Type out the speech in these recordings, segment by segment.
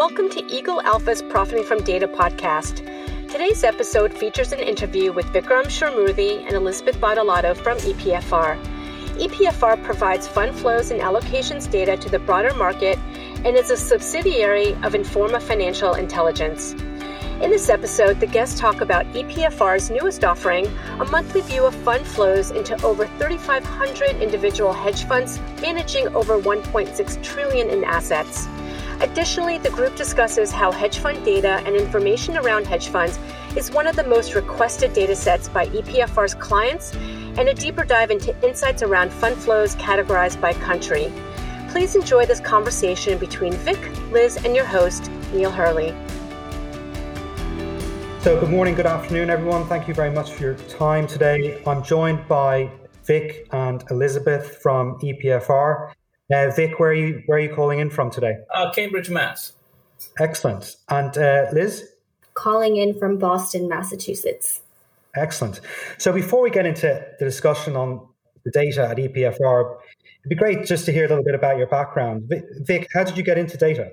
welcome to Eagle Alpha's Profiting from Data podcast. Today's episode features an interview with Vikram Srimurthy and Elizabeth Badolato from EPFR. EPFR provides fund flows and allocations data to the broader market and is a subsidiary of Informa Financial Intelligence. In this episode, the guests talk about EPFR's newest offering, a monthly view of fund flows into over 3,500 individual hedge funds managing over 1.6 trillion in assets. Additionally, the group discusses how hedge fund data and information around hedge funds is one of the most requested data sets by EPFR's clients and a deeper dive into insights around fund flows categorized by country. Please enjoy this conversation between Vic, Liz, and your host, Neil Hurley. So, good morning, good afternoon, everyone. Thank you very much for your time today. I'm joined by Vic and Elizabeth from EPFR. Uh, Vic, where are you where are you calling in from today? Uh, Cambridge, Mass. Excellent. And uh, Liz? Calling in from Boston, Massachusetts. Excellent. So, before we get into the discussion on the data at EPFR, it'd be great just to hear a little bit about your background. Vic, how did you get into data?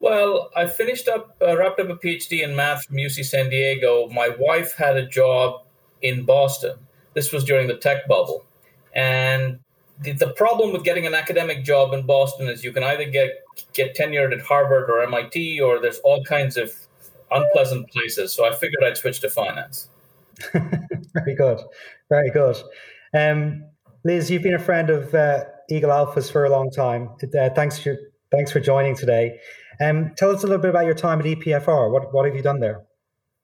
Well, I finished up, uh, wrapped up a PhD in math from UC San Diego. My wife had a job in Boston. This was during the tech bubble. And the, the problem with getting an academic job in Boston is you can either get, get tenured at Harvard or MIT, or there's all kinds of unpleasant places. So I figured I'd switch to finance. Very good. Very good. Um, Liz, you've been a friend of uh, Eagle Alphas for a long time. Uh, thanks for thanks for joining today. Um, tell us a little bit about your time at EPFR. What what have you done there?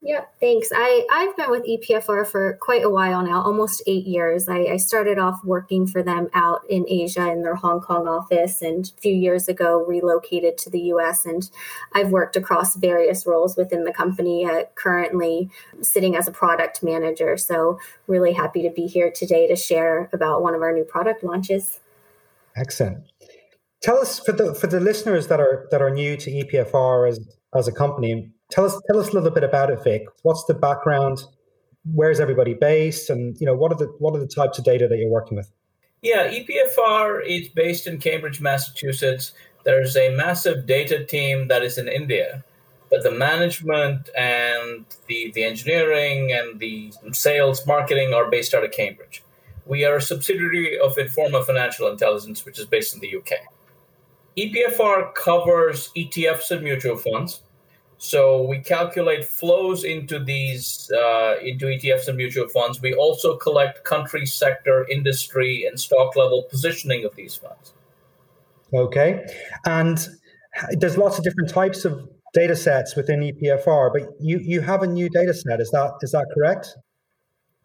Yeah, thanks. I, I've been with EPFR for quite a while now, almost eight years. I, I, started off working for them out in Asia in their Hong Kong office, and a few years ago relocated to the US. And I've worked across various roles within the company, uh, currently sitting as a product manager. So, really happy to be here today to share about one of our new product launches. Excellent. Tell us for the for the listeners that are that are new to EPFR as as a company. Tell us tell us a little bit about it, Vic. What's the background? Where's everybody based? And you know what are the what are the types of data that you're working with? Yeah, EPFR is based in Cambridge, Massachusetts. There's a massive data team that is in India, but the management and the the engineering and the sales marketing are based out of Cambridge. We are a subsidiary of Informa Financial Intelligence, which is based in the UK. EPFR covers ETFs and mutual funds. So we calculate flows into these uh, into ETFs and mutual funds. We also collect country, sector, industry, and stock level positioning of these funds. Okay, and there's lots of different types of data sets within EPFR, but you you have a new data set. Is that is that correct?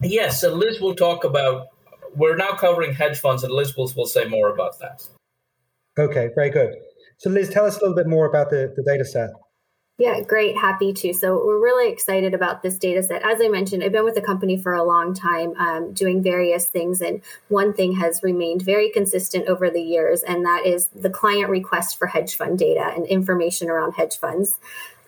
Yes, and Liz will talk about. We're now covering hedge funds, and Liz will, will say more about that. Okay, very good. So, Liz, tell us a little bit more about the, the data set. Yeah, great. Happy to. So, we're really excited about this data set. As I mentioned, I've been with the company for a long time, um, doing various things. And one thing has remained very consistent over the years, and that is the client request for hedge fund data and information around hedge funds.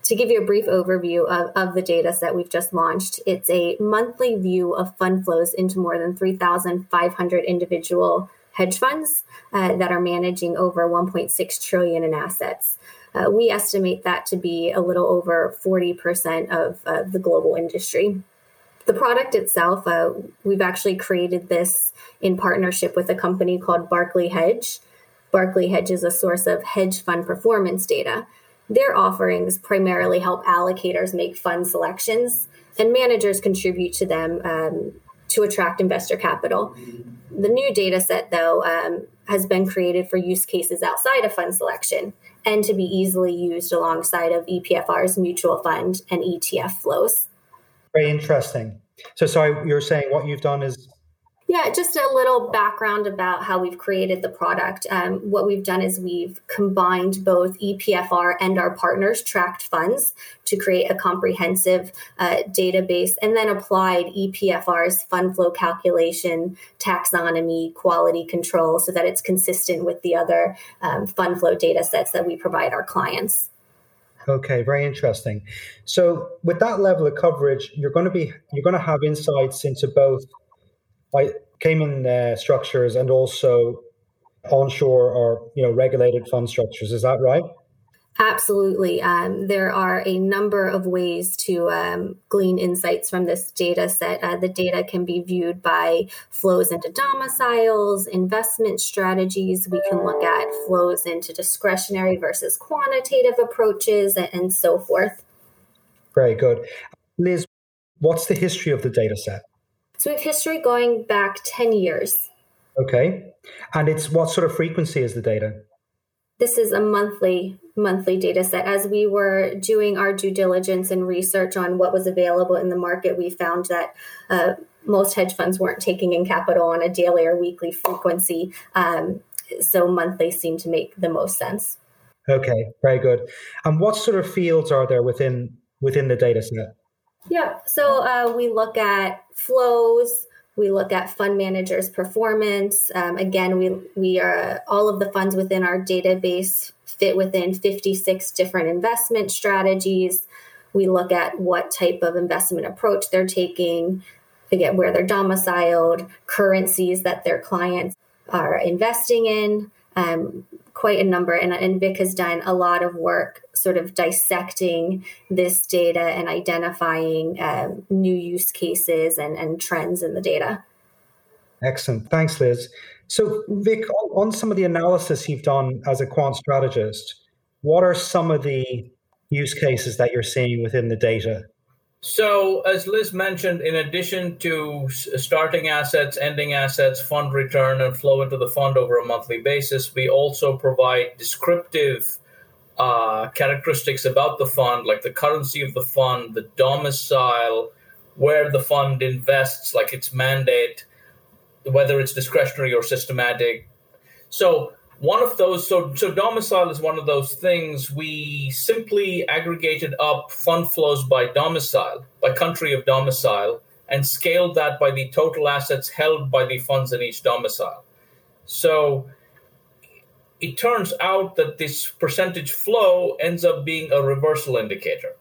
To give you a brief overview of, of the data set we've just launched, it's a monthly view of fund flows into more than 3,500 individual hedge funds uh, that are managing over 1.6 trillion in assets. Uh, we estimate that to be a little over 40% of uh, the global industry. The product itself, uh, we've actually created this in partnership with a company called Barclay Hedge. Barclay Hedge is a source of hedge fund performance data. Their offerings primarily help allocators make fund selections, and managers contribute to them um, to attract investor capital. The new data set, though, um, has been created for use cases outside of fund selection and to be easily used alongside of EPFR's mutual fund and ETF flows. Very interesting. So, sorry, you're saying what you've done is yeah, just a little background about how we've created the product. Um, what we've done is we've combined both EPFR and our partners' tracked funds to create a comprehensive uh, database and then applied EPFR's fund flow calculation, taxonomy, quality control so that it's consistent with the other um, fund flow data sets that we provide our clients. Okay, very interesting. So with that level of coverage, you're going to be you're going to have insights into both I Cayman uh, structures and also onshore or you know regulated fund structures. Is that right? Absolutely. Um, there are a number of ways to um, glean insights from this data set. Uh, the data can be viewed by flows into domiciles, investment strategies. We can look at flows into discretionary versus quantitative approaches, and, and so forth. Very good. Liz, what's the history of the data set? So we have history going back 10 years. Okay. And it's what sort of frequency is the data? This is a monthly monthly data set. As we were doing our due diligence and research on what was available in the market, we found that uh, most hedge funds weren't taking in capital on a daily or weekly frequency. Um, so monthly seemed to make the most sense. Okay, very good. And what sort of fields are there within within the data set? Yeah, so uh, we look at flows, we look at fund managers' performance. Um, again, we we are all of the funds within our database fit within 56 different investment strategies. We look at what type of investment approach they're taking, again where they're domiciled, currencies that their clients are investing in. Um, quite a number, and, and Vic has done a lot of work sort of dissecting this data and identifying um, new use cases and, and trends in the data. Excellent. Thanks, Liz. So, Vic, on, on some of the analysis you've done as a quant strategist, what are some of the use cases that you're seeing within the data? So, as Liz mentioned, in addition to starting assets, ending assets, fund return, and flow into the fund over a monthly basis, we also provide descriptive uh, characteristics about the fund, like the currency of the fund, the domicile, where the fund invests, like its mandate, whether it's discretionary or systematic. So one of those, so so domicile is one of those things. We simply aggregated up fund flows by domicile, by country of domicile, and scaled that by the total assets held by the funds in each domicile. So it turns out that this percentage flow ends up being a reversal indicator.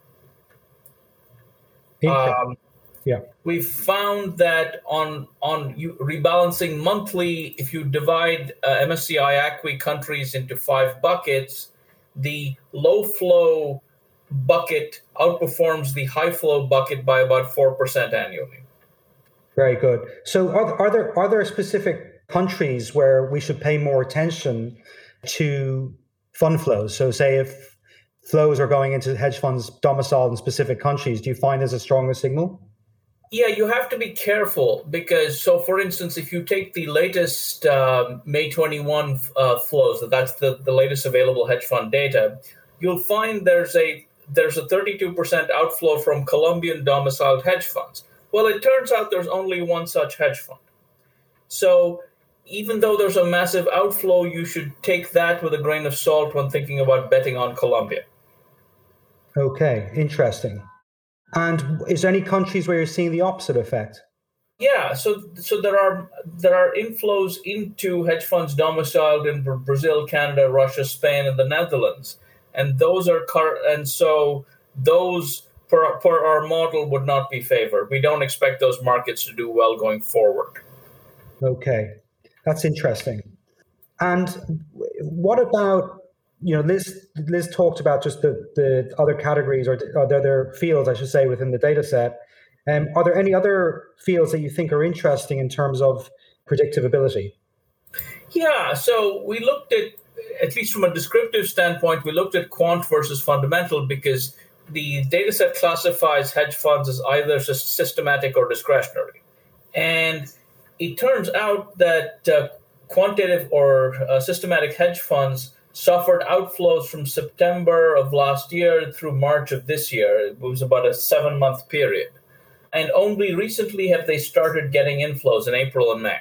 Um, yeah, we found that on on you, rebalancing monthly, if you divide uh, MSCI ACWI countries into five buckets, the low flow bucket outperforms the high flow bucket by about four percent annually. Very good. So, are, are there are there specific countries where we should pay more attention to fund flows. So, say if flows are going into hedge funds domiciled in specific countries, do you find there's a stronger signal? Yeah, you have to be careful because, so for instance, if you take the latest uh, May 21 uh, flows, that's the, the latest available hedge fund data, you'll find there's a there's a 32% outflow from Colombian domiciled hedge funds. Well, it turns out there's only one such hedge fund. So even though there's a massive outflow, you should take that with a grain of salt when thinking about betting on Colombia. Okay, interesting. And is there any countries where you're seeing the opposite effect? Yeah, so so there are there are inflows into hedge funds domiciled in Brazil, Canada, Russia, Spain, and the Netherlands, and those are car- and so those per, per our model would not be favored. We don't expect those markets to do well going forward. Okay, that's interesting. And what about you know Liz Liz talked about just the the other categories or, or the other fields I should say within the data set. Um, are there any other fields that you think are interesting in terms of predictive ability? Yeah, so we looked at at least from a descriptive standpoint, we looked at quant versus fundamental because the data set classifies hedge funds as either systematic or discretionary. And it turns out that uh, quantitative or uh, systematic hedge funds suffered outflows from September of last year through March of this year. It was about a seven month period. And only recently have they started getting inflows in April and May.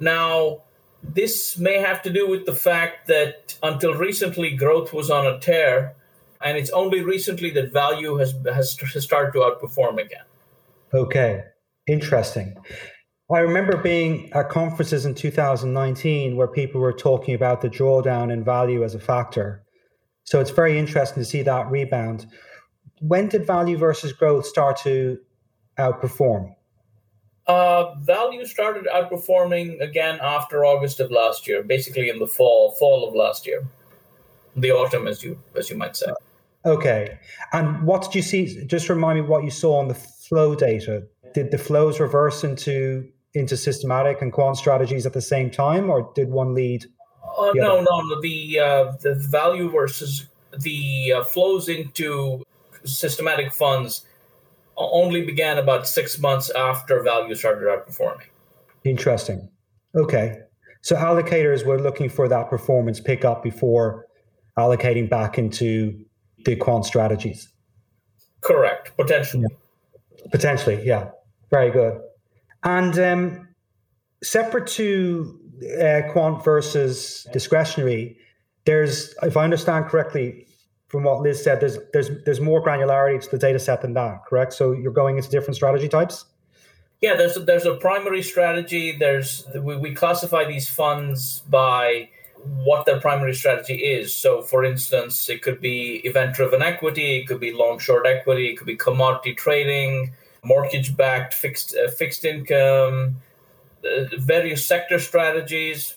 Now, this may have to do with the fact that until recently, growth was on a tear, and it's only recently that value has, has, has started to outperform again. Okay, interesting. I remember being at conferences in 2019 where people were talking about the drawdown in value as a factor. So it's very interesting to see that rebound. When did value versus growth start to outperform? Uh, value started outperforming again after August of last year, basically in the fall, fall of last year. the autumn, as you as you might say. Okay, and what did you see? Just remind me what you saw on the flow data. Did the flows reverse into into systematic and quant strategies at the same time, or did one lead? Uh, no, no, no. The uh, the value versus the uh, flows into systematic funds only began about six months after value started outperforming. Interesting. Okay. So allocators were looking for that performance pickup before allocating back into the quant strategies. Correct. Potentially. Yeah. Potentially, yeah. Very good. And um, separate to uh, quant versus discretionary, there's, if I understand correctly, from what Liz said, there's there's there's more granularity to the data set than that, correct? So you're going into different strategy types. Yeah, there's a, there's a primary strategy. There's we, we classify these funds by what their primary strategy is. So, for instance, it could be event-driven equity, it could be long-short equity, it could be commodity trading, mortgage-backed fixed uh, fixed income, uh, various sector strategies.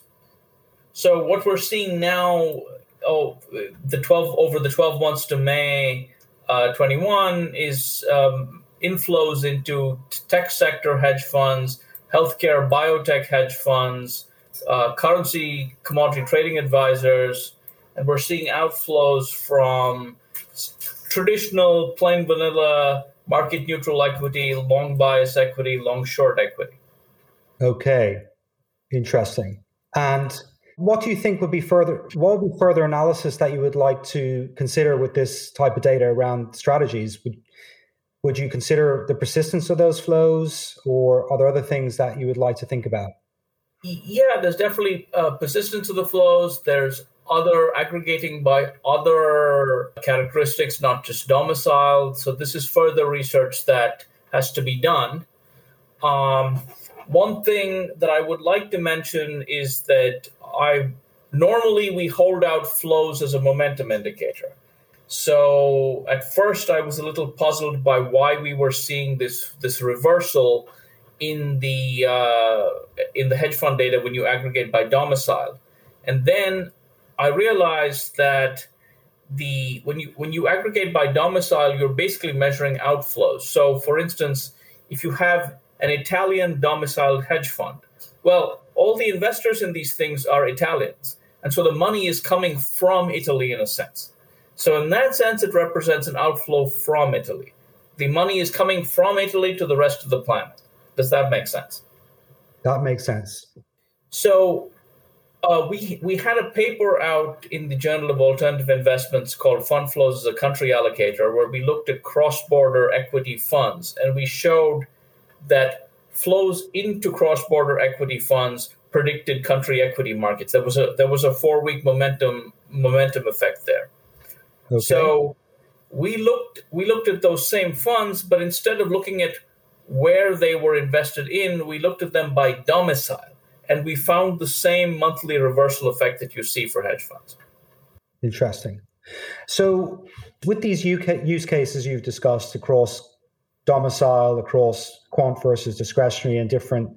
So, what we're seeing now, oh, the twelve over the twelve months to May uh, twenty one is. Um, inflows into tech sector hedge funds, healthcare, biotech hedge funds, uh, currency commodity trading advisors, and we're seeing outflows from traditional plain vanilla market neutral equity, long bias equity, long short equity. Okay, interesting. And what do you think would be further what would be further analysis that you would like to consider with this type of data around strategies? Would would you consider the persistence of those flows, or are there other things that you would like to think about? Yeah, there's definitely uh, persistence of the flows. There's other aggregating by other characteristics, not just domicile. So this is further research that has to be done. Um, one thing that I would like to mention is that I normally we hold out flows as a momentum indicator. So at first, I was a little puzzled by why we were seeing this this reversal in the uh, in the hedge fund data when you aggregate by domicile, and then I realized that the when you when you aggregate by domicile, you're basically measuring outflows. So, for instance, if you have an Italian domiciled hedge fund, well, all the investors in these things are Italians, and so the money is coming from Italy in a sense. So, in that sense, it represents an outflow from Italy. The money is coming from Italy to the rest of the planet. Does that make sense? That makes sense. So, uh, we we had a paper out in the Journal of Alternative Investments called "Fund Flows as a Country Allocator," where we looked at cross-border equity funds, and we showed that flows into cross-border equity funds predicted country equity markets. There was a there was a four-week momentum momentum effect there. Okay. So we looked we looked at those same funds, but instead of looking at where they were invested in, we looked at them by domicile, and we found the same monthly reversal effect that you see for hedge funds. Interesting. So, with these UK use cases you've discussed across domicile, across quant versus discretionary, and different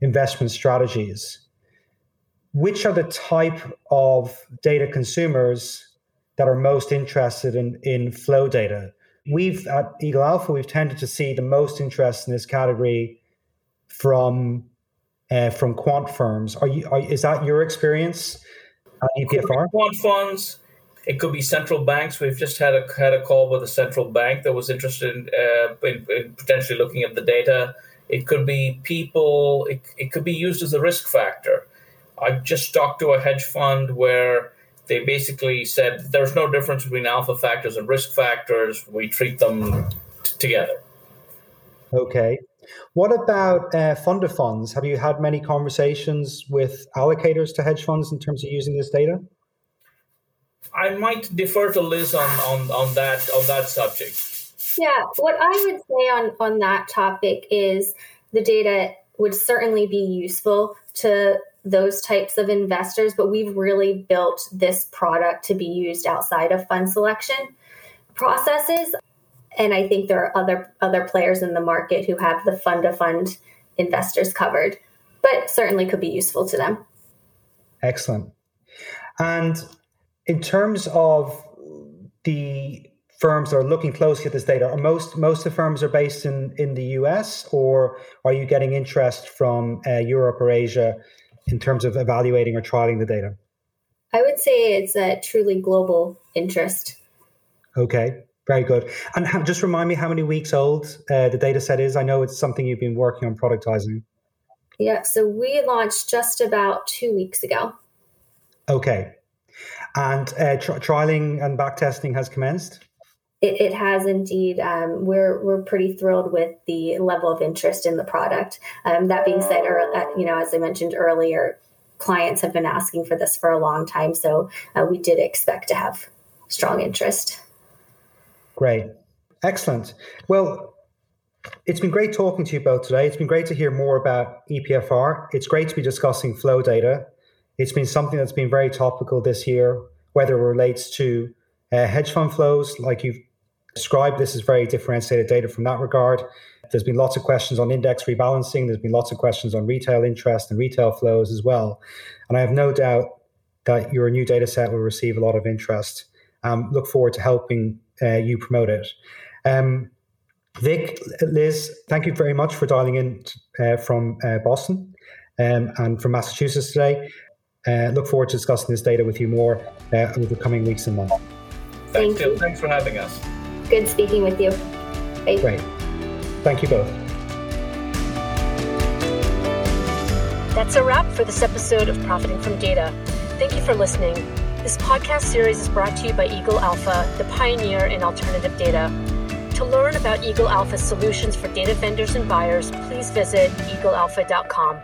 investment strategies, which are the type of data consumers that are most interested in, in flow data. We've at Eagle Alpha, we've tended to see the most interest in this category from uh, from quant firms. Are you? Are, is that your experience at EPFR? Quant funds. It could be central banks. We've just had a had a call with a central bank that was interested in, uh, in, in potentially looking at the data. It could be people. It, it could be used as a risk factor. I just talked to a hedge fund where they basically said there's no difference between alpha factors and risk factors. We treat them t- together. Okay. What about uh, fund of funds? Have you had many conversations with allocators to hedge funds in terms of using this data? I might defer to Liz on, on, on that on that subject. Yeah, what I would say on, on that topic is the data would certainly be useful to those types of investors, but we've really built this product to be used outside of fund selection processes. And I think there are other other players in the market who have the fund to fund investors covered, but certainly could be useful to them. Excellent. And in terms of the firms that are looking closely at this data, are most most of the firms are based in in the US, or are you getting interest from uh, Europe or Asia in terms of evaluating or trialing the data? I would say it's a truly global interest. Okay, very good. And how, just remind me how many weeks old uh, the data set is. I know it's something you've been working on productizing. Yeah, so we launched just about two weeks ago. Okay. And uh, tri- trialing and backtesting has commenced? It, it has indeed. Um, we're we're pretty thrilled with the level of interest in the product. Um, that being said, or, uh, you know, as I mentioned earlier, clients have been asking for this for a long time, so uh, we did expect to have strong interest. Great, excellent. Well, it's been great talking to you both today. It's been great to hear more about EPFR. It's great to be discussing flow data. It's been something that's been very topical this year, whether it relates to uh, hedge fund flows, like you've described, this is very differentiated data from that regard. There's been lots of questions on index rebalancing. There's been lots of questions on retail interest and retail flows as well. And I have no doubt that your new data set will receive a lot of interest. Um, look forward to helping uh, you promote it. Um, Vic, Liz, thank you very much for dialing in uh, from uh, Boston um, and from Massachusetts today. Uh, look forward to discussing this data with you more uh, over the coming weeks and months. Thanks, you. Thanks for having us. Good speaking with you. Bye. Great. Thank you both. That's a wrap for this episode of Profiting from Data. Thank you for listening. This podcast series is brought to you by Eagle Alpha, the pioneer in alternative data. To learn about Eagle Alpha's solutions for data vendors and buyers, please visit eaglealpha.com.